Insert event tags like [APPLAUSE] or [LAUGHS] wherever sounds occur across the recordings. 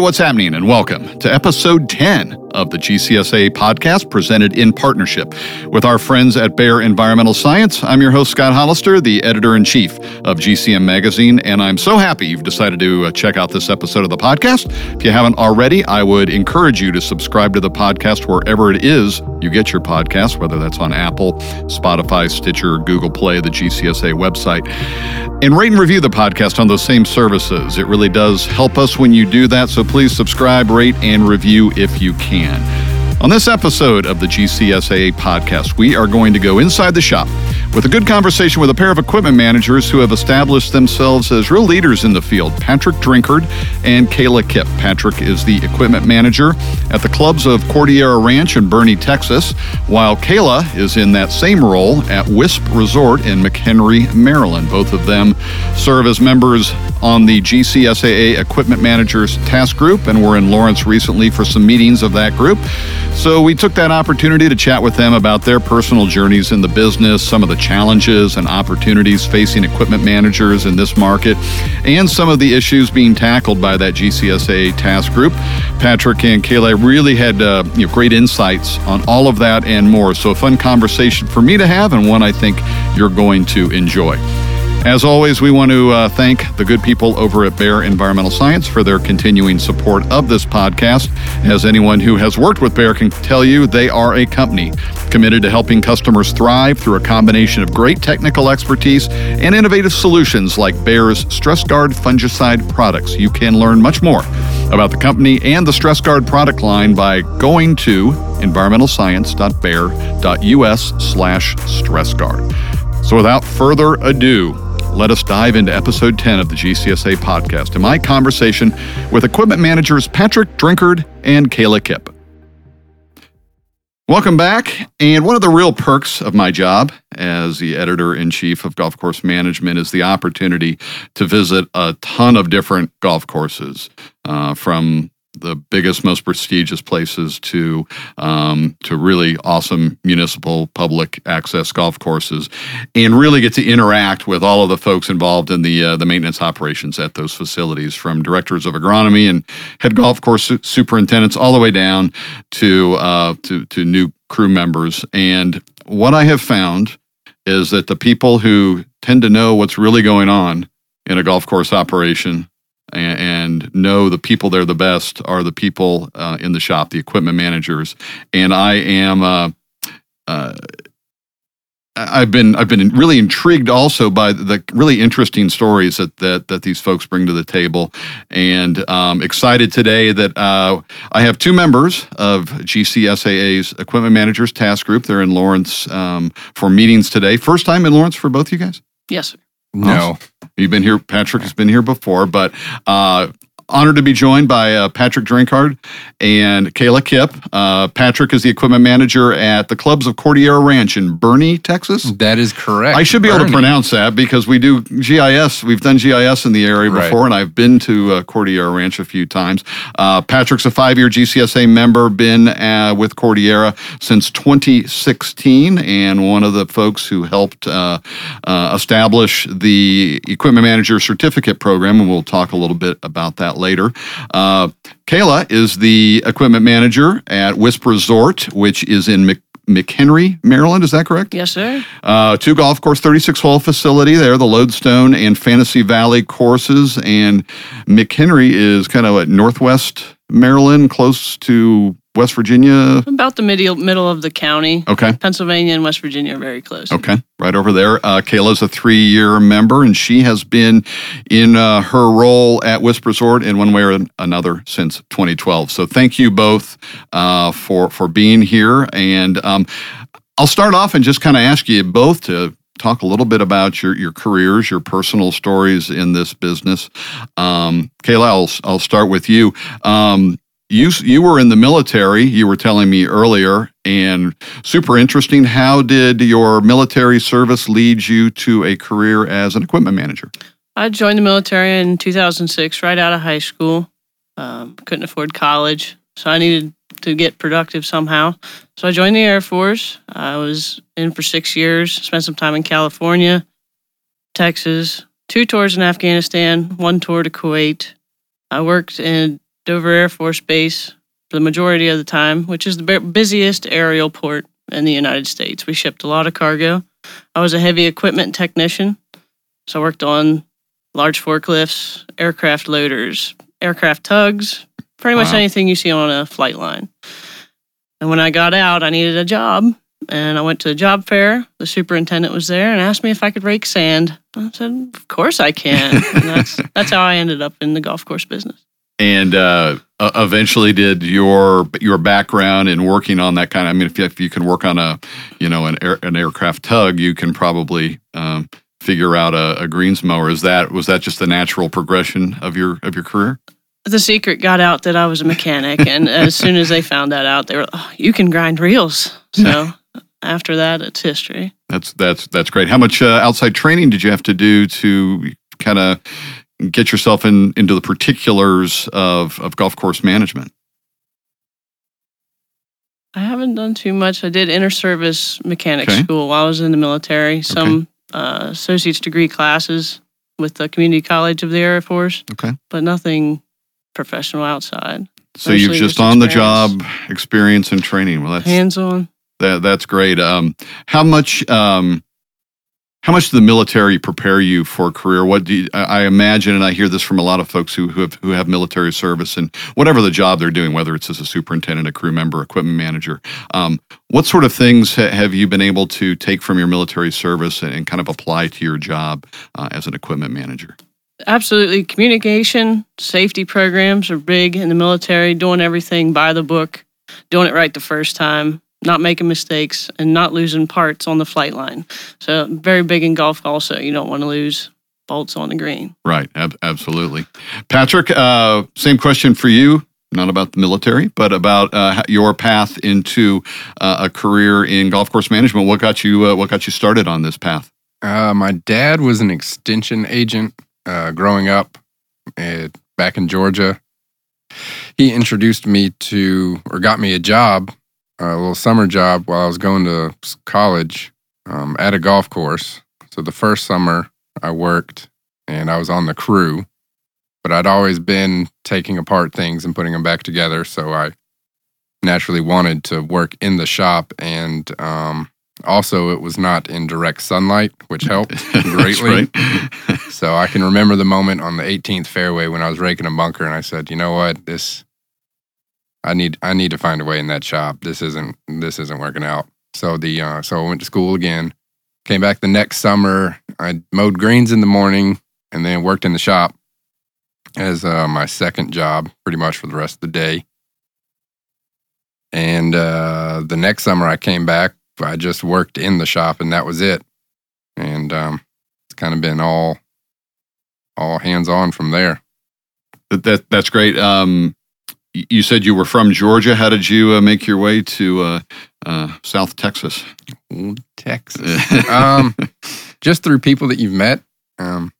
what's happening, and welcome to episode 10 of the GCSAA podcast presented in partnership with our friends at Bayer Environmental Science. I'm your host, Scott Hollister, the editor in chief of GCM Magazine, and I'm so happy you've decided to uh, check out this episode of the podcast. If you haven't already, I would encourage you to subscribe to the podcast wherever it is you get your podcast, whether that's on Apple, Spotify, Stitcher, Google Play, the GCSAA website, and rate and review the podcast on those same services. It really does help us when you do that, so please subscribe, rate, and review if you can can. On this episode of the GCSAA podcast, we are going to go inside the shop with a good conversation with a pair of equipment managers who have established themselves as real leaders in the field Patrick Drinkard and Kayla Kipp. Patrick is the equipment manager at the clubs of Cordillera Ranch in Boerne, Texas, while Kayla is in that same role at Wisp Resort in McHenry, Maryland. Both of them serve as members on the GCSAA Equipment Managers Task Group and were in Lawrence recently for some meetings of that group. So we took that opportunity to chat with them about their personal journeys in the business, some of the challenges and opportunities facing equipment managers in this market, and some of the issues being tackled by that GCSAA task group. Patrick and Kayla really had uh, you know, great insights on all of that and more. So a fun conversation for me to have, and one I think you're going to enjoy. As always, we want to uh, thank the good people over at Bayer Environmental Science for their continuing support of this podcast. As anyone who has worked with Bayer can tell you, they are a company committed to helping customers thrive through a combination of great technical expertise and innovative solutions like Bayer's StressGard fungicide products. You can learn much more about the company and the StressGard product line by going to environmentalscience.bayer.us slash stressguard. So without further ado, let us dive into episode 10 of the GCSAA podcast and my conversation with equipment managers Patrick Drinkard and Kayla Kipp. Welcome back. And one of the real perks of my job as the editor in chief of golf course management is the opportunity to visit a ton of different golf courses uh, from the biggest, most prestigious places to um, to really awesome municipal public access golf courses, and really get to interact with all of the folks involved in the uh, the maintenance operations at those facilities, from directors of agronomy and head golf course su- superintendents, all the way down to uh, to to new crew members. And what I have found is that the people who tend to know what's really going on in a golf course operation and, know the people there the best are the people uh, in the shop, the equipment managers. And I am. Uh, uh, I've been I've been really intrigued also by the really interesting stories that that, that these folks bring to the table, and um, excited today that uh, I have two members of GCSAA's Equipment Managers Task Group. They're in Lawrence um, for meetings today. First time in Lawrence for both you guys. Yes, sir. No. You've been here. Patrick has been here before, but uh, honored to be joined by uh, Patrick Drinkard and Kayla Kipp. Uh, Patrick is the equipment manager at the clubs of Cordillera Ranch in Boerne, Texas. That is correct. I should be Boerne. able to pronounce that because we do GIS. We've done GIS in the area before, right. and I've been to uh, Cordillera Ranch a few times. Uh, Patrick's a five-year GCSAA member, been uh, with Cordillera since 2016, and one of the folks who helped uh, establish the equipment manager certificate program, and we'll talk a little bit about that later. Uh, Kayla is the equipment manager at Wisp Resort, which is in Mc- McHenry, Maryland. Is that correct? Yes, sir. Uh, two golf course, 36 hole facility there, the Lodestone and Fantasy Valley courses. And McHenry is kind of at northwest Maryland, close to West Virginia? About the middle middle of the county. Okay. Pennsylvania and West Virginia are very close. Okay, right over there. Uh, Kayla's a three year member, and she has been in uh, her role at Wisp Resort in one way or another since 2012. So thank you both uh, for for being here. And um, I'll start off and just kind of ask you both to talk a little bit about your, your careers, your personal stories in this business. Um, Kayla, I'll, I'll start with you. Um, you you were in the military you were telling me earlier and super interesting how did your military service lead you to a career as an equipment manager? I joined the military in 2006 right out of high school. Um, couldn't afford college so i needed to get productive somehow. So i joined the air force. I was in for six years spent some time in california texas two tours in afghanistan one tour to kuwait. I worked in Dover Air Force Base for the majority of the time, which is the busiest aerial port in the United States. We shipped a lot of cargo. I was a heavy equipment technician, so I worked on large forklifts, aircraft loaders, aircraft tugs, pretty much Wow. anything you see on a flight line. And when I got out, I needed a job. And I went to a job fair. The superintendent was there and asked me if I could rake sand. I said, "Of course I can." and that's [LAUGHS] that's how I ended up in the golf course business. And uh, eventually, did your your background in working on that kind of? I mean, if you, if you can work on a, you know, an air, an aircraft tug, you can probably um, figure out a, a greens mower. Is that was that just the natural progression of your of your career? The secret got out that I was a mechanic, and as soon as they found that out, they were, oh, "You can grind reels." So [LAUGHS] after that, it's history. That's that's that's great. How much uh, outside training did you have to do to kind of get yourself in into the particulars of of golf course management? I haven't done too much. I did inter service mechanics Okay. school while I was in the military. Some uh, associate's degree classes with the community college of the Air Force, Okay. but nothing professional outside. So you've just just on the job experience and training. Well, that's Hands on. That that's great. Um, how much um, how much did the military prepare you for a career? What do you, I imagine, and I hear this from a lot of folks who who have, who have military service and whatever the job they're doing, whether it's as a superintendent, a crew member, equipment manager. Um, what sort of things ha- have you been able to take from your military service and, and kind of apply to your job uh, as an equipment manager? Absolutely. Communication, safety programs are big in the military, doing everything by the book, doing it right the first time, not making mistakes, and not losing parts on the flight line. So, very big in golf also. You don't want to lose bolts on the green. Right, ab- absolutely. Patrick, uh, same question for you. Not about the military, but about uh, your path into uh, a career in golf course management. What got you? Uh, what got you started on this path? Uh, my dad was an extension agent uh, growing up uh, back in Georgia. He introduced me to, or got me a job, a little summer job while I was going to college um, at a golf course. So the first summer I worked and I was on the crew, but I'd always been taking apart things and putting them back together. So I naturally wanted to work in the shop and um, also it was not in direct sunlight, which [LAUGHS] helped. Greatly. So I can remember the moment on the 18th fairway when I was raking a bunker, and I said, "You know what? This, I need, I need to find a way in that shop. This isn't, this isn't working out." So the, uh, so I went to school again. Came back the next summer. I mowed greens in the morning, and then worked in the shop as uh, my second job, pretty much for the rest of the day. And uh, the next summer I came back, I just worked in the shop, and that was it. And um, it's kind of been all all hands on from there. that, that that's great. Um, you said you were from Georgia. How did you uh, make your way to uh, uh, South Texas? Texas. [LAUGHS] um, just through people that you've met. Um,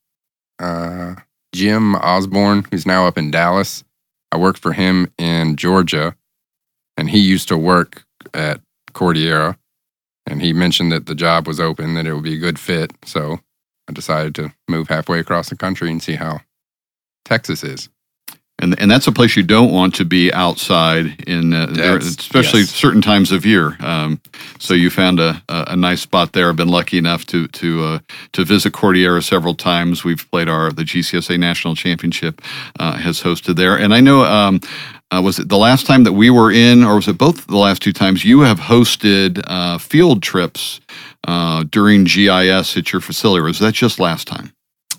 uh, Jim Osborne, who's now up in Dallas. I worked for him in Georgia, and he used to work at Cordillera. And he mentioned that the job was open, that it would be a good fit. So I decided to move halfway across the country and see how Texas is. And and that's a place you don't want to be outside in, uh, there, especially yes. certain times of year. Um, so you found a, a, a nice spot there. I've been lucky enough to to uh, to visit Cordillera several times. We've played our the GCSAA National Championship uh, has hosted there, and I know. Um, uh, was it the last time that we were in, or was it both the last two times? You have hosted uh, field trips uh, during GIS at your facility, or was that just last time?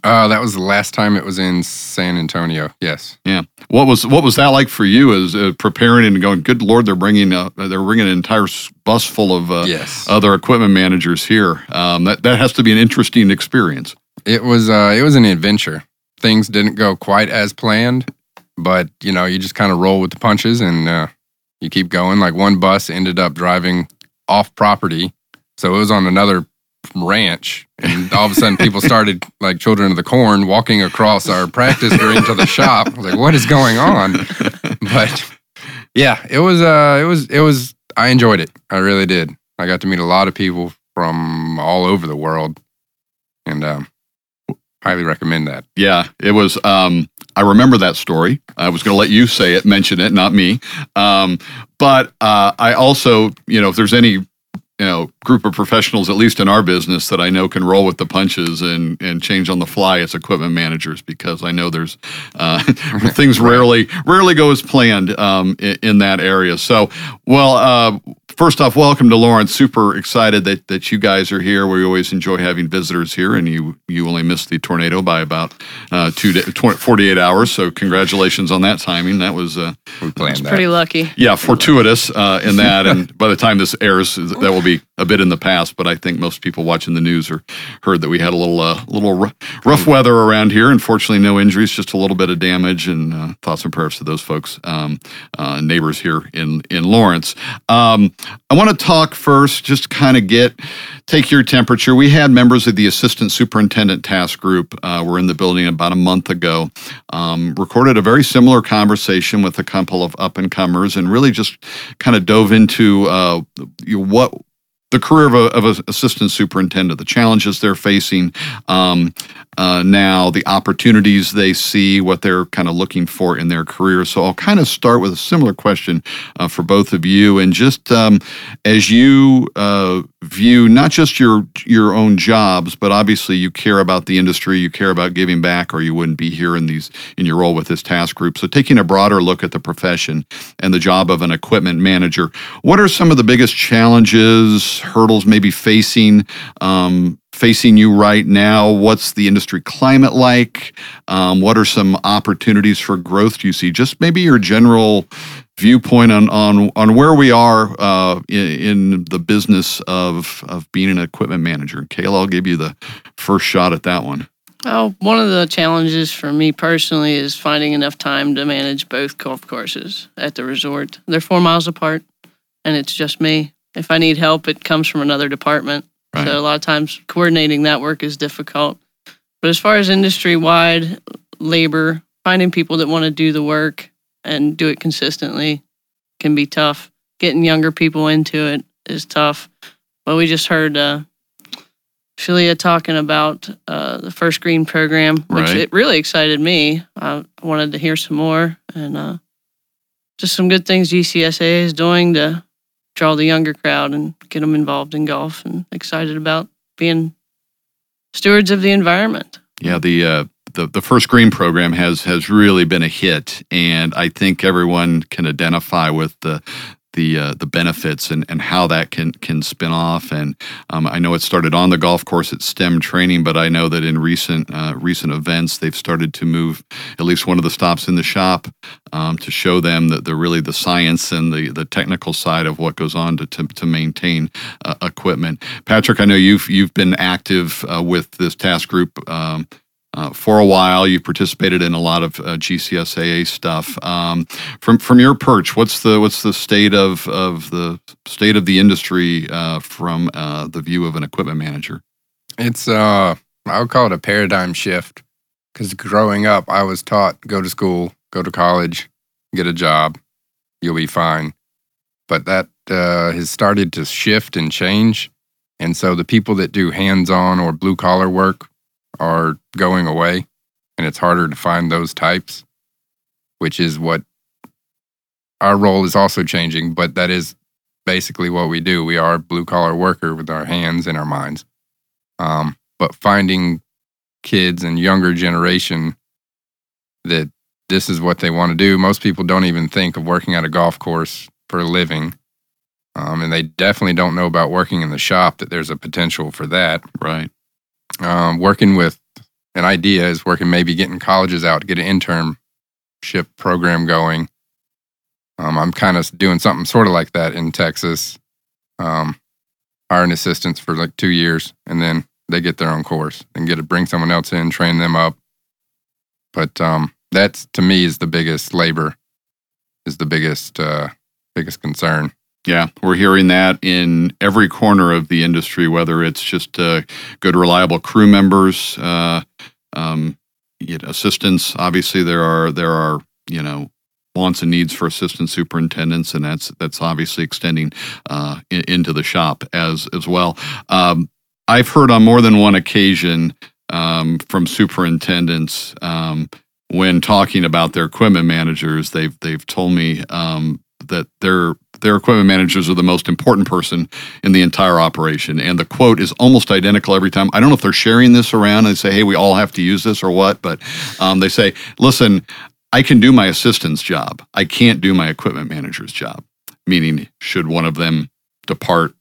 Uh, that was the last time it was in San Antonio. Yes. Yeah. What was what was that like for you as uh, preparing and going? Good Lord, they're bringing uh, they're bringing an entire bus full of uh, yes. other equipment managers here. Um, that that has to be an interesting experience. It was uh it was an adventure. Things didn't go quite as planned, but you know, you just kind of roll with the punches and uh you keep going. Like one bus ended up driving off property. So it was on another ranch and [LAUGHS] all of a sudden people started like children of the corn walking across our practice green to the shop. I was like, what is going on? But yeah, it was uh it was it was I enjoyed it. I really did. I got to meet a lot of people from all over the world and um highly recommend that. Yeah, it was. Um, I remember that story. I was going to let you say it, mention it, not me. Um, but uh, I also, you know, if there's any you know group of professionals at least in our business that I know can roll with the punches and and change on the fly as equipment managers because I know there's uh, [LAUGHS] things rarely rarely go as planned um, in, in, that area. So well. Uh, first off, welcome to Lawrence. Super excited that, that you guys are here. We always enjoy having visitors here, and you you only missed the tornado by about uh, two 20, 48 hours. So congratulations on that timing. That was uh, we planned that. pretty lucky. Yeah, fortuitous uh, in that, and by the time this airs, that will be a bit in the past. But I think most people watching the news are heard that we had a little uh, little rough weather around here. Unfortunately, no injuries, just a little bit of damage. And uh, thoughts and prayers to those folks, um, uh, neighbors here in in Lawrence. Um, I want to talk first, just kind of get take your temperature. We had members of the assistant superintendent task group uh, were in the building about a month ago. Um, recorded a very similar conversation with a couple of up and comers, and really just kind of dove into uh, what the career of, of an assistant superintendent, the challenges they're facing um, uh, now, the opportunities they see, what they're kind of looking for in their career. So I'll kind of start with a similar question uh, for both of you, and just um, as you uh, view not just your your own jobs, but obviously you care about the industry, you care about giving back, or you wouldn't be here in these in your role with this task group. So taking a broader look at the profession and the job of an equipment manager, what are some of the biggest challenges, hurdles, maybe facing um, facing you right now? What's the industry climate like? Um, what are some opportunities for growth do you see? Just maybe your general viewpoint on on on where we are uh, in, in, the business of of being an equipment manager. Kayla, I'll give you the first shot at that one. Oh, one of the challenges for me personally is finding enough time to manage both golf courses at the resort. They're four miles apart, and it's just me. If I need help, it comes from another department. Right. So a lot of times coordinating that work is difficult. But as far as industry wide labor, finding people that want to do the work and do it consistently can be tough. Getting younger people into it is tough. But we just heard uh, Shalia talking about uh, the first green program, which right. it really excited me. I wanted to hear some more and uh, just some good things GCSAA is doing to draw the younger crowd and get them involved in golf and excited about being stewards of the environment. Yeah, the uh, the the first green program has has really been a hit, and I think everyone can identify with the the uh, the benefits and, and how that can can spin off. And um, I know it started on the golf course at STEM training, but I know that in recent uh, recent events they've started to move at least one of the stops in the shop um, to show them that the really the science and the the technical side of what goes on to to, to maintain uh, equipment. Patrick, I know you've you've been active uh, with this task group. Um, uh, for a while. You've participated in a lot of uh, GCSAA stuff. Um, from from your perch, what's the what's the state of of the state of the industry uh, from uh, the view of an equipment manager? It's uh, I would call it a paradigm shift because growing up, I was taught go to school, go to college, get a job, you'll be fine. But that has started to shift and change. And so the people that do hands on or blue collar work are going away and it's harder to find those types, which is what our role is also changing, but that is basically what we do. We are blue collar worker with our hands and our minds. Um, but finding kids and younger generation that this is what they want to do. Most people don't even think of working at a golf course for a living. Um, and they definitely don't know about working in the shop that there's a potential for that. Right um, working with an idea is working maybe getting colleges out to get an internship program going. Um, I'm kind of doing something sort of like that in Texas, um, hiring assistants for like two years, and then they get their own course and get to bring someone else in, train them up. But um, that's to me is the biggest labor, is the biggest uh, biggest concern. Yeah, we're hearing that in every corner of the industry, whether it's just uh, good, reliable crew members, uh, um, assistants. Obviously, there are there are you know wants and needs for assistant superintendents, and that's that's obviously extending uh, in, into the shop as as well. Um, I've heard on more than one occasion um, from superintendents um, when talking about their equipment managers, they've they've told me um, that their their equipment managers are the most important person in the entire operation. And the quote is almost identical every time. I don't know if they're sharing this around and say, "Hey, we all have to use this" or what, but um, they say, "Listen, I can do my assistant's job. I can't do my equipment manager's job." Meaning, should one of them depart,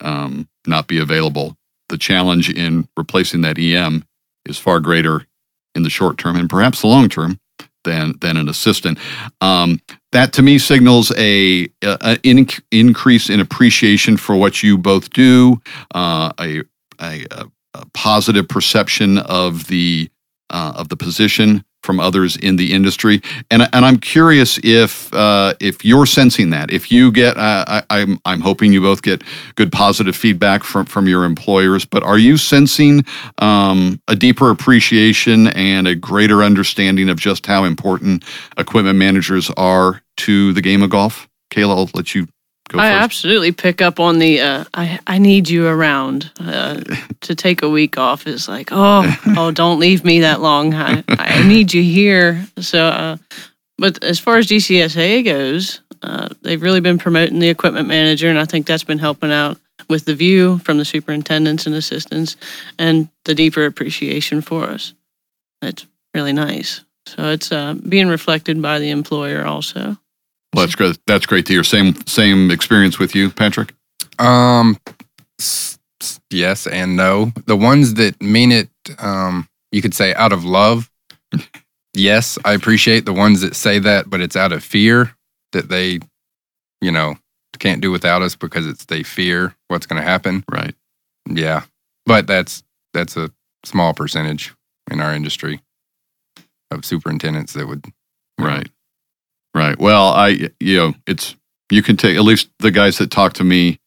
um, not be available, the challenge in replacing that EM is far greater in the short term and perhaps the long term than than an assistant. Um, that to me signals a, a, in, increase in appreciation for what you both do, uh, a, a, a, positive perception of the uh, of the position from others in the industry. And, and I'm curious if uh, if you're sensing that. If you get, uh, I, I'm I'm hoping you both get good positive feedback from from your employers. But are you sensing um, a deeper appreciation and a greater understanding of just how important equipment managers are to the game of golf? Kayla, I'll let you Go I first. absolutely pick up on the uh, I I need you around. Uh, to take a week off is like oh [LAUGHS] oh don't leave me that long. I I need you here. So, uh, but as far as GCSAA goes, uh, they've really been promoting the equipment manager, and I think that's been helping out with the view from the superintendents and assistants, and the deeper appreciation for us. It's really nice. So it's uh, being reflected by the employer also. Well, that's great. That's great to hear. Same same experience with you, Patrick. Um, yes and no. The ones that mean it, um, you could say out of love. yes, I appreciate the ones that say that, but it's out of fear that they, you know, can't do without us because it's they fear what's going to happen. Right. Yeah, but that's that's a small percentage in our industry of superintendents that would. Right. Right. Well, I you know it's you can take at least the guys that talk to me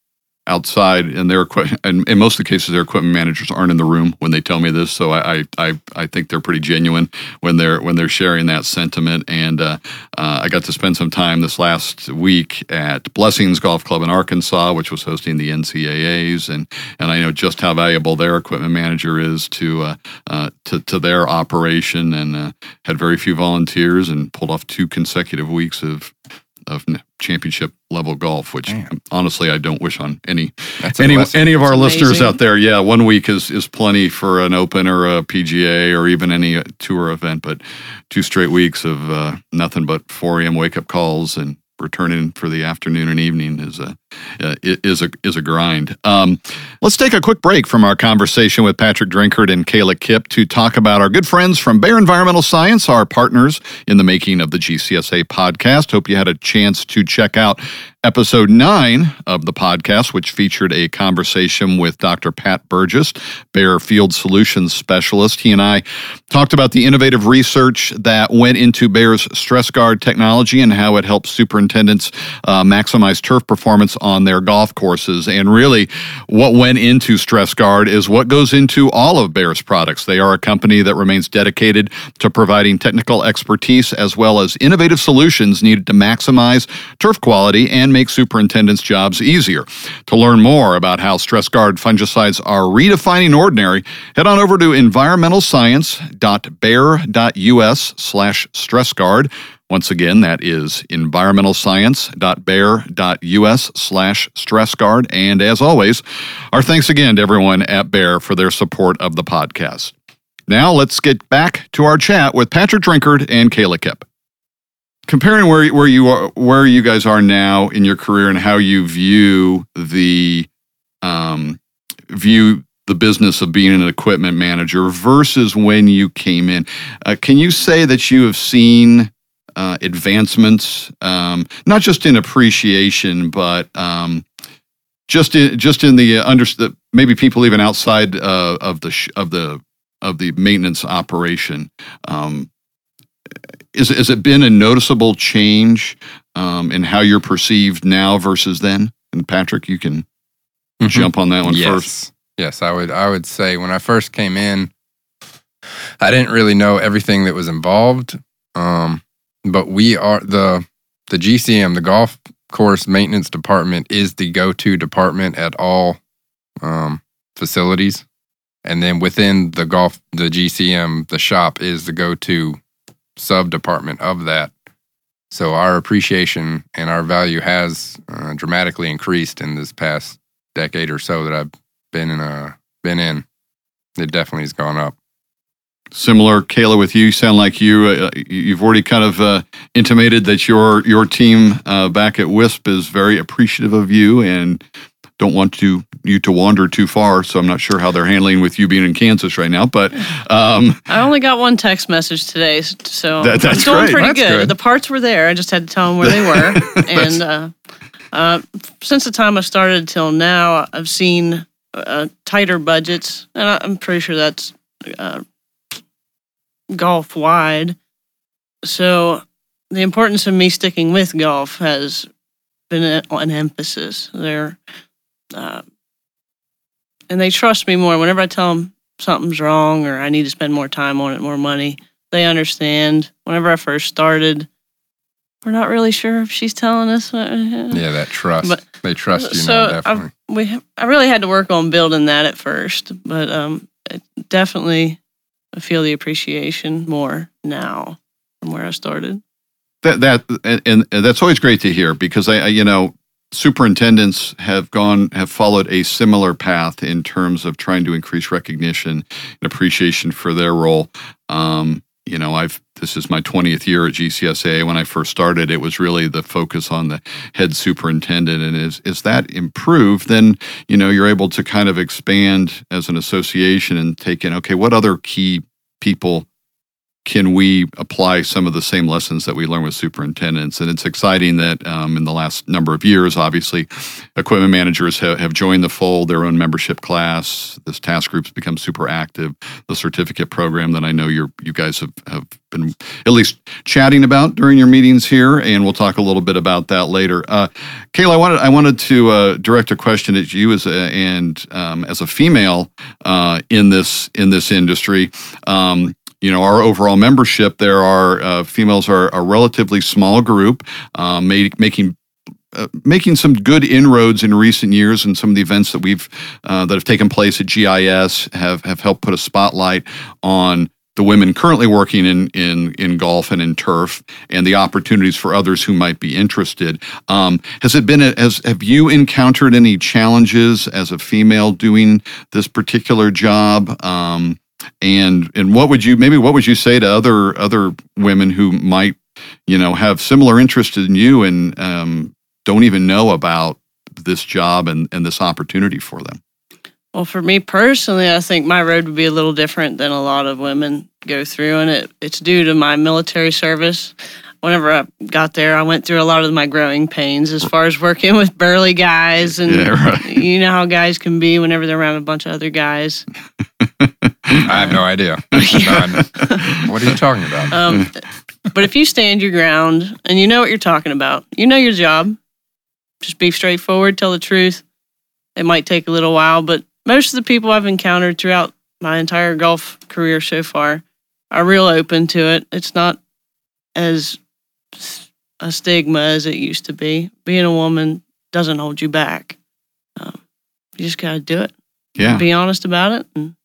outside and their equipment and in most of the cases their equipment managers aren't in the room when they tell me this. So I I, I think they're pretty genuine when they're when they're sharing that sentiment. And uh, uh, I got to spend some time this last week at Blessings Golf Club in Arkansas which was hosting the NCAAs and and I know just how valuable their equipment manager is to uh, uh to, to their operation. And uh, had very few volunteers and pulled off two consecutive weeks of of championship level golf, which Man. honestly I don't wish on any any any of our listeners out there. Yeah, one week is is plenty for an Open or a PGA or even any tour event, but two straight weeks of uh, nothing but 4 a.m. wake up calls and returning for the afternoon and evening is a uh, is a is a grind. Um, let's take a quick break from our conversation with Patrick Drinkard and Kayla Kipp to talk about our good friends from Bayer Environmental Science, our partners in the making of the GCSAA podcast. Hope you had a chance to check out episode nine of the podcast, which featured a conversation with Dr. Pat Burgess, Bayer Field Solutions Specialist. He and I talked about the innovative research that went into Bayer's stress guard technology and how it helps superintendents uh, maximize turf performance on their golf courses. And really, what went into stress guard is what goes into all of Bayer's products. They are a company that remains dedicated to providing technical expertise as well as innovative solutions needed to maximize turf quality and make superintendents' jobs easier. To learn more about how stress guard fungicides are redefining ordinary, head on over to environmentalscience.bayer.us slash stressguard. Once again, that is environmentalscience.bayer.us slash stressguard. And as always, our thanks again to everyone at Bayer for their support of the podcast. Now let's get back to our chat with Patrick Drinkard and Kayla Kipp comparing where where you are where you guys are now in your career and how you view the um, view the business of being an equipment manager versus when you came in. Uh, can you say that you have seen uh, advancements, um, not just in appreciation, but um, just in just in the uh, under maybe people even outside uh, of the sh- of the of the maintenance operation um, is has it been a noticeable change um, in how you're perceived now versus then? And Patrick, you can mm-hmm. jump on that one yes. first. Yes, I would. I would say when I first came in, I didn't really know everything that was involved. Um, but we are the the GCM, the golf course maintenance department, is the go-to department at all um, facilities. And then within the golf, the GCM, the shop is the go-to sub department of that. So our appreciation and our value has uh, dramatically increased in this past decade or so that I've been in a been in. It definitely has gone up. Similar, Kayla, with you, you sound like you uh, you've already kind of uh, intimated that your your team uh, back at WISP is very appreciative of you and don't want to you to wander too far. So I'm not sure how they're handling with you being in Kansas right now. But um, I only got one text message today, so That- that's I'm doing great. pretty good. good. The parts were there. I just had to tell them where they were. [LAUGHS] and uh, uh, since the time I started till now, I've seen uh, tighter budgets, and I'm pretty sure that's uh, golf wide. So the importance of me sticking with golf has been an emphasis there. Uh, and they trust me more. Whenever I tell them something's wrong or I need to spend more time on it, more money, they understand. Whenever I first started, we're not really sure if she's telling us. uh, Yeah, that trust. But- they trust you so now, I've- we I really had to work on building that at first, but um, it definitely I feel the appreciation more now from where I started. that that and, and that's always great to hear because I, I you know superintendents have gone have followed a similar path in terms of trying to increase recognition and appreciation for their role. Um, you know, I've this is my 20th year at GCSAA. When I first started, it was really the focus on the head superintendent, and as is that improved, then you know you're able to kind of expand as an association and take in okay, what other key people can we apply some of the same lessons that we learn with superintendents? And it's exciting that um, in the last number of years, obviously, equipment managers have, have joined the fold, their own membership class. This task group's become super active. The certificate program that I know you're, you guys have, have been at least chatting about during your meetings here, and we'll talk a little bit about that later. Uh, Kayla, I wanted I wanted to uh, direct a question at you as a and um, as a female uh, in this in this industry. Um, you know, our overall membership, there are uh, females are a relatively small group, um, ma- making uh, making some good inroads in recent years, and some of the events that we've uh, that have taken place at GIS have have helped put a spotlight on the women currently working in in in golf and in turf, and the opportunities for others who might be interested. Um, has it been? A, has have you encountered any challenges as a female doing this particular job? Um, and and what would you maybe what would you say to other other women who might you know have similar interest in you and um, don't even know about this job and, and this opportunity for them Well, for me personally, I think my road would be a little different than a lot of women go through, and it, it's due to my military service. Whenever I got there, I went through a lot of my growing pains as far as working with burly guys, [LAUGHS] and Yeah, right. you know how guys can be whenever they're around a bunch of other guys. [LAUGHS] [LAUGHS] I have no idea. [LAUGHS] What are you talking about? Um, but if you stand your ground and you know what you're talking about, you know your job, just be straightforward, tell the truth. It might take a little while, but most of the people I've encountered throughout my entire golf career so far are real open to it. It's not as a stigma as it used to be. Being a woman doesn't hold you back. Um, you just got to do it. yeah Be honest about it. And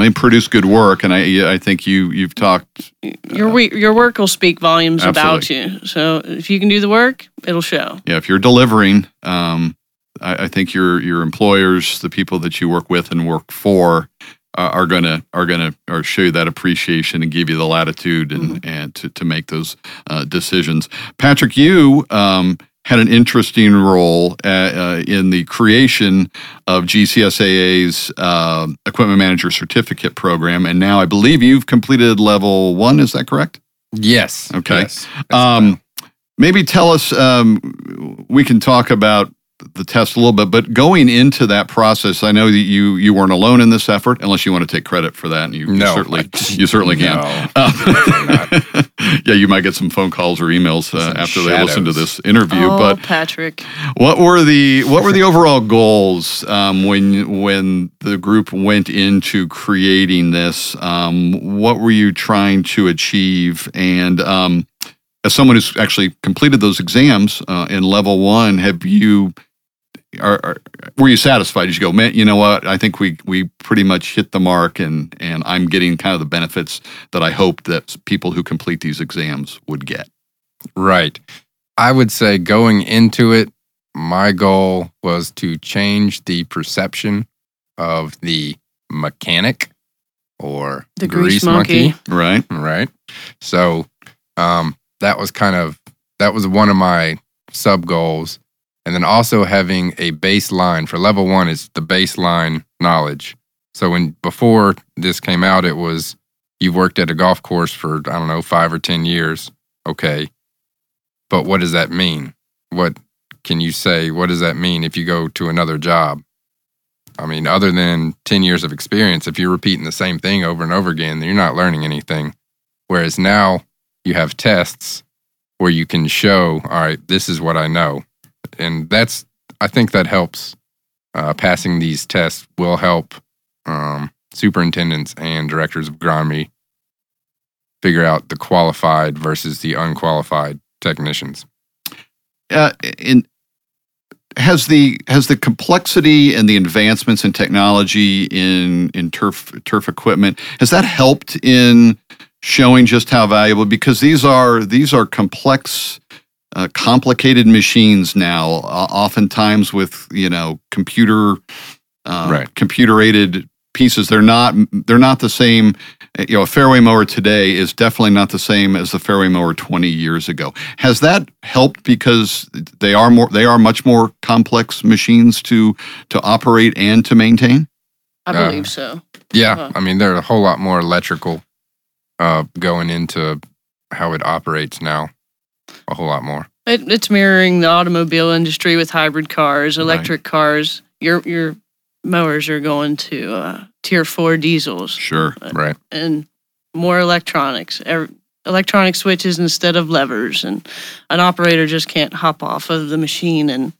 they produce good work and I I think you you've talked your we- your work will speak volumes about you. So if you can do the work, it'll show. yeah if you're delivering um, I, I think your your employers the people that you work with and work for uh, are gonna are gonna or show you that appreciation and give you the latitude and and to, to make those uh, decisions. Patrick, you um, had an interesting role uh, uh, in the creation of GCSAA's uh, Equipment Manager Certificate Program, and now I believe you've completed level one. Is that correct? yes. Okay. Yes. Um, maybe tell us. Um, we can talk about the test a little bit, but going into that process, I know that you you weren't alone in this effort, unless you want to take credit for that, and you, you No. certainly [LAUGHS] you certainly can. No. Um, [LAUGHS] yeah, you might get some phone calls or emails uh, Some after they listen to this interview. oh, But Patrick. what were the what were the overall goals um, when when the group went into creating this? Um, what were you trying to achieve? And um, as someone who's actually completed those exams uh, in level one, have you are, are were you satisfied? Did you go, man? You know what? I think we we pretty much hit the mark, and and I'm getting kind of the benefits that I hoped that people who complete these exams would get. Right. I would say going into it, my goal was to change the perception of the mechanic or The grease monkey. Right. right? So um, that was kind of that was one of my sub goals, and then also having a baseline for level one is the baseline knowledge. So when before this came out, it was you've worked at a golf course for I don't know five or ten years, okay, but what does that mean? What can you say? What does that mean if you go to another job? I mean, other than 10 years of experience, if you're repeating the same thing over and over again, then you're not learning anything. Whereas now you have tests where you can show, all right, this is what I know. And that's, I think that helps. Uh, passing these tests will help um, superintendents and directors of agronomy figure out the qualified versus the unqualified technicians. Uh, has the has the complexity and the advancements in technology in in turf turf equipment has that helped in showing just how valuable because these are these are complex uh, complicated machines now uh, oftentimes with you know computer uh, Right. computer aided pieces they're not they're not the same you know a fairway mower today is definitely not the same as the fairway mower 20 years ago has that helped because they are more they are much more complex machines to to operate and to maintain I Uh, believe so. Yeah, Huh. I mean, there are a whole lot more electrical uh, going into how it operates now. A whole lot more. It, it's mirroring the automobile industry with hybrid cars, Right. electric cars. Your your mowers are going to uh, tier four diesels sure Right. and more electronics. Ev- Electronic switches instead of levers, and an operator just can't hop off of the machine and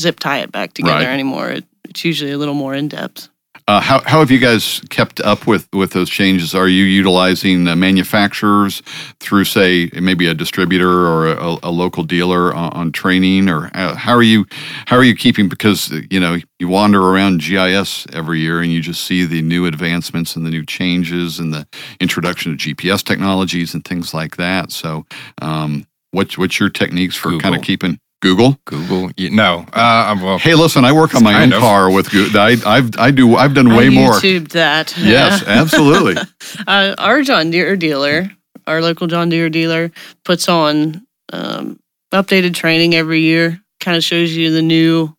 zip tie it back together Right. anymore. It, it's usually a little more in depth. Uh, how, how have you guys kept up with, with those changes? Are you utilizing uh, manufacturers through, say, maybe a distributor or a, a local dealer on, on training, or how, how are you how are you keeping? Because uh, you know you wander around GIS every year and you just see the new advancements and the new changes and the introduction of GPS technologies and things like that. So, um, what's what's your techniques for kind of keeping Google? Google. y- No. Uh, well, Hey, listen, I work on my own of. car with Google. I, I've I do I've done way I more. YouTubed that. [LAUGHS] Yes, [LAUGHS] absolutely. [LAUGHS] uh, our John Deere dealer, our local John Deere dealer, puts on um, updated training every year. Kind of shows you the new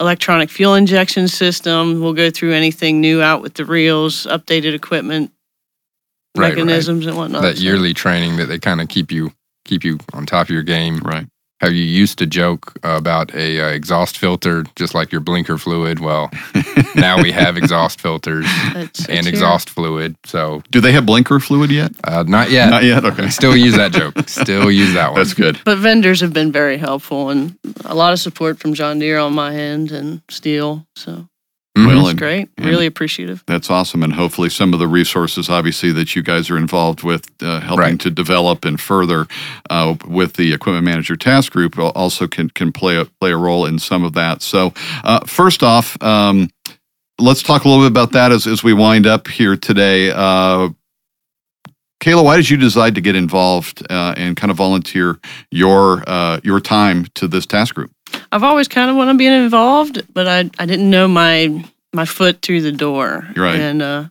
electronic fuel injection system. We'll go through anything new out with the reels, updated equipment, Right, right. mechanisms, and whatnot. that So- yearly training that they kind of keep you keep you on top of your game. Right. How you used to joke about a uh, exhaust filter, just like your blinker fluid. Well, [LAUGHS] now we have exhaust filters It's- it's and here. exhaust fluid. So Do they have blinker fluid yet? uh, not yet. Not yet. Okay. Still use that joke. Still use that [LAUGHS] one. That's good. But vendors have been very helpful and a lot of support from John Deere on my end and Steel. So Mhm. Well, it's and great. and- Really appreciative. that's awesome. And hopefully, some of the resources, obviously, that you guys are involved with, uh, helping Right. to develop and further uh, with the Equipment Manager Task Group, also can can play a play a role in some of that. So, uh, first off, um, let's talk a little bit about that as as we wind up here today. Uh, Kayla, why did you decide to get involved uh, and kind of volunteer your uh, your time to this task group? I've always kind of wanted to be involved, but I I didn't know my my foot through the door. You're right. And uh,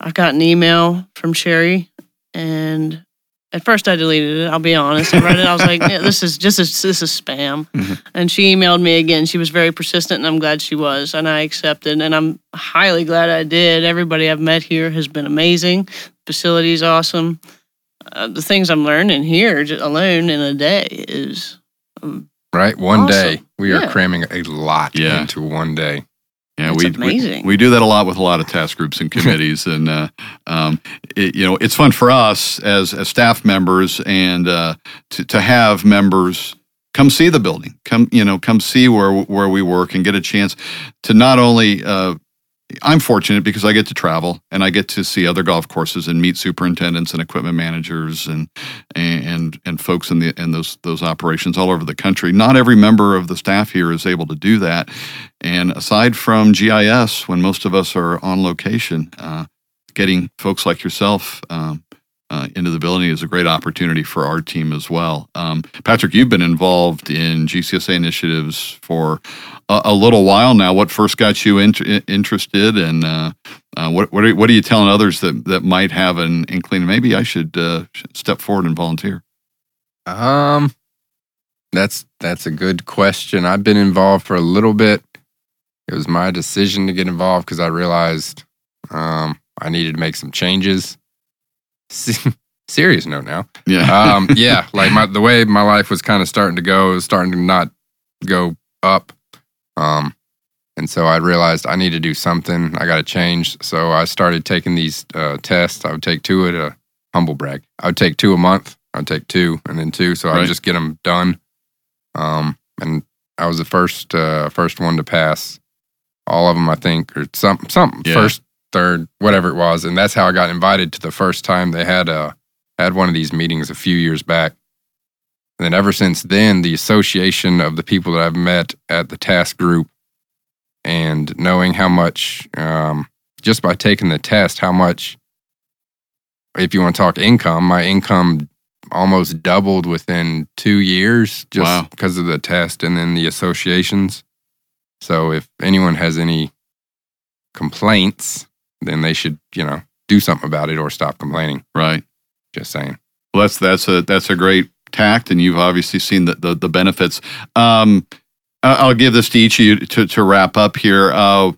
I got an email from Sherry, and at first I deleted it. I'll be honest. I read it. I was like, yeah, this is just this is spam. [LAUGHS] Mhm. And she emailed me again. She was very persistent, and I'm glad she was. And I accepted, and I'm highly glad I did. Everybody I've met here has been amazing. Facility's awesome. Uh, the things I'm learning here alone in a day is um, Right. One Awesome. day we are cramming a lot Yeah. into one day. Yeah, we, we we do that a lot with a lot of task groups and [LAUGHS] committees, and uh, um, it, you know it's fun for us as as staff members and uh, to to have members come see the building, come you know come see where where we work and get a chance to not only uh, I'm fortunate because I get to travel and I get to see other golf courses and meet superintendents and equipment managers and and and folks in the in those those operations all over the country. Not every member of the staff here is able to do that. And aside from GIS, when most of us are on location, uh, getting folks like yourself um, uh, into the building is a great opportunity for our team as well. Um, Patrick, you've been involved in GCSAA initiatives for a, a little while now. What first got you in, interested, and uh, uh, what what are, what are you telling others that that might have an inkling? Maybe I should uh, step forward and volunteer. Um, that's that's a good question. I've been involved for a little bit. It was my decision to get involved because I realized um, I needed to make some changes [LAUGHS] serious note now. Yeah. um, [LAUGHS] yeah. Like my, the way my life was kind of starting to go, was starting to not go up. Um, and so I realized I need to do something. I got to change. So I started taking these uh, tests. I would take two at a humble brag. I would take two a month. I'd take two and then two. So I would just get them done. Um, and I was the first uh, first one to pass all of them, I think, or some some yeah. first third, whatever it was, and that's how I got invited to the first time they had a uh, had one of these meetings a few years back. And then ever since then, the association of the people that I've met at the task group and knowing how much, um, just by taking the test, how much, if you want to talk income, my income almost doubled within two years just wow. because of the test and then the associations. So if anyone has any complaints, then they should, you know, do something about it or stop complaining. Right. Just saying. Well, that's that's a that's a great tact, and you've obviously seen the the, the benefits. Um, I'll give this to each of you to, to wrap up here. Uh,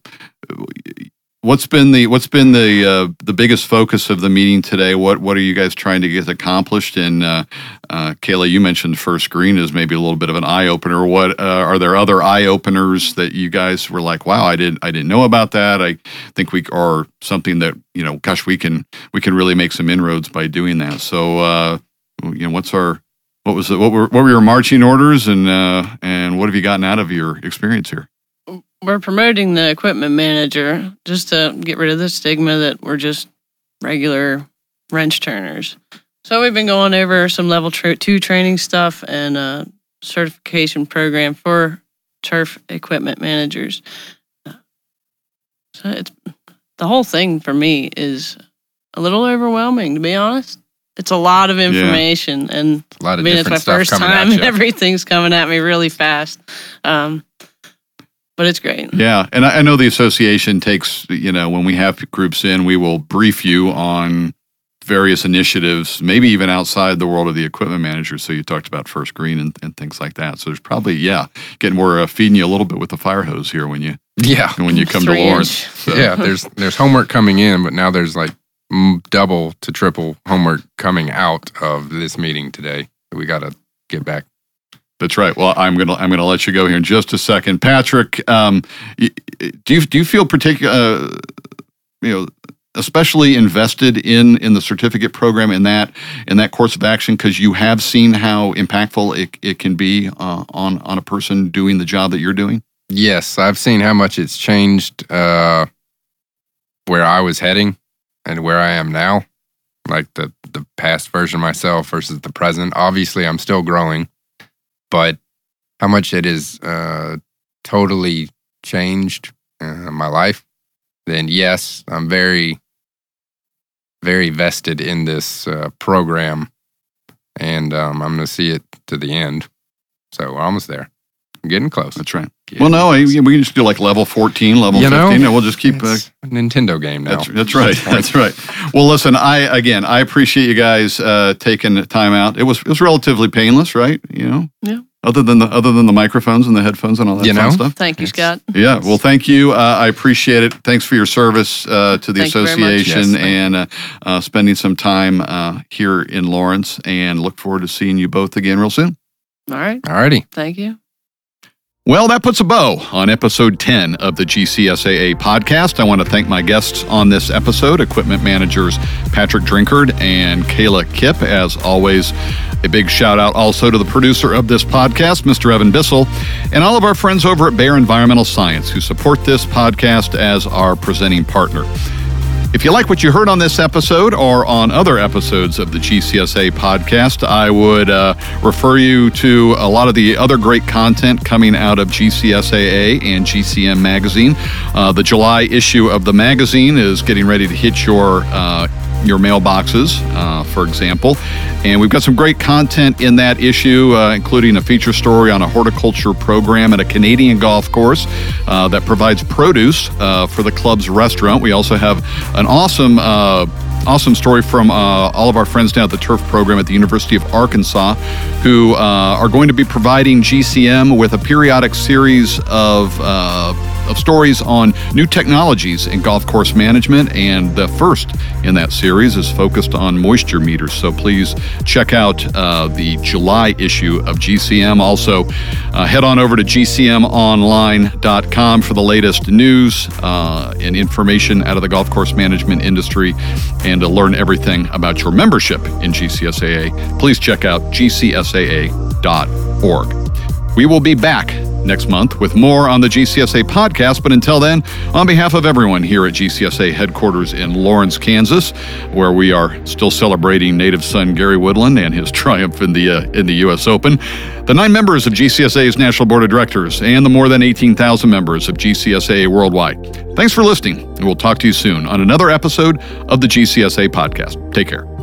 what's been the what's been the uh, the biggest focus of the meeting today? What what are you guys trying to get accomplished? And uh, uh, Kayla, you mentioned first green is maybe a little bit of an eye opener. What uh, are there other eye openers that you guys were like, wow, I didn't I didn't know about that. I think we are something that you know, gosh, we can we can really make some inroads by doing that. So uh, you know, what's our what was it, what were what were your marching orders and uh, and what have you gotten out of your experience here? We're promoting the equipment manager just to get rid of the stigma that we're just regular wrench turners. So we've been going over some level tra- two training stuff and a certification program for turf equipment managers. So it's the whole thing for me is a little overwhelming to be honest. It's a lot of information yeah. and a lot of I mean, it's my first time [LAUGHS] and everything's coming at me really fast. Um, but it's great. Yeah, and I, I know the association takes you know when we have groups in, we will brief you on various initiatives, maybe even outside the world of the equipment manager. So you talked about first green and, and things like that. So there's probably yeah, getting more uh, feeding you a little bit with the fire hose here when you yeah when you come Three to Lawrence. So. Yeah, there's there's homework coming in, but now there's like double to triple homework coming out of this meeting today. We got to get back that's right. Well, I'm gonna I'm gonna let you go here in just a second, Patrick. Um, do you do you feel particular, uh, you know, especially invested in in the certificate program in that in that course of action because you have seen how impactful it, it can be uh, on on a person doing the job that you're doing? Yes, I've seen how much it's changed uh, where I was heading and where I am now. Like the the past version of myself versus the present. Obviously, I'm still growing but how much it has uh, totally changed uh, my life, then yes, I'm very, very vested in this uh, program, and um, I'm going to see it to the end. So we're almost there. I'm getting close. That's right. Getting well, no, close. we can just do like level 14, level you 15, and we'll just keep uh, a Nintendo game now. That's, that's right. That's right. Well, listen, I again, I appreciate you guys uh, taking the time out. It was it was relatively painless, right? You know. Yeah. Other than the other than the microphones and the headphones and all that you know? stuff. Thank you, Scott. Yeah. Well, thank you. Uh, I appreciate it. Thanks for your service uh, to the thank association yes, and uh, uh, spending some time uh, here in Lawrence. And look forward to seeing you both again real soon. All right. All righty. Thank you. Well, that puts a bow on episode 10 of the GCSAA podcast. I want to thank my guests on this episode, equipment managers Patrick Drinkard and Kayla Kipp. As always, a big shout out also to the producer of this podcast, Mr. Evan Bissell, and all of our friends over at Bayer Environmental Science who support this podcast as our presenting partner. If you like what you heard on this episode or on other episodes of the GCSAA podcast, I would uh, refer you to a lot of the other great content coming out of GCSAA and GCM magazine. Uh, the July issue of the magazine is getting ready to hit your uh, your mailboxes, uh, for example. And we've got some great content in that issue, uh, including a feature story on a horticulture program at a Canadian golf course uh, that provides produce uh, for the club's restaurant. We also have an awesome uh, awesome story from uh, all of our friends down at the turf program at the University of Arkansas who uh, are going to be providing GCM with a periodic series of uh, of stories on new technologies in golf course management. And the first in that series is focused on moisture meters. So please check out uh, the July issue of GCM. Also, uh, head on over to gcmonline.com for the latest news uh, and information out of the golf course management industry and to learn everything about your membership in GCSAA. Please check out gcsaa.org. We will be back next month with more on the GCSAA podcast. But until then, on behalf of everyone here at GCSAA headquarters in Lawrence, Kansas, where we are still celebrating native son Gary Woodland and his triumph in the uh, in the U.S. Open, the nine members of GCSAA's National Board of Directors and the more than 18,000 members of GCSAA worldwide. Thanks for listening, and we'll talk to you soon on another episode of the GCSAA podcast. Take care.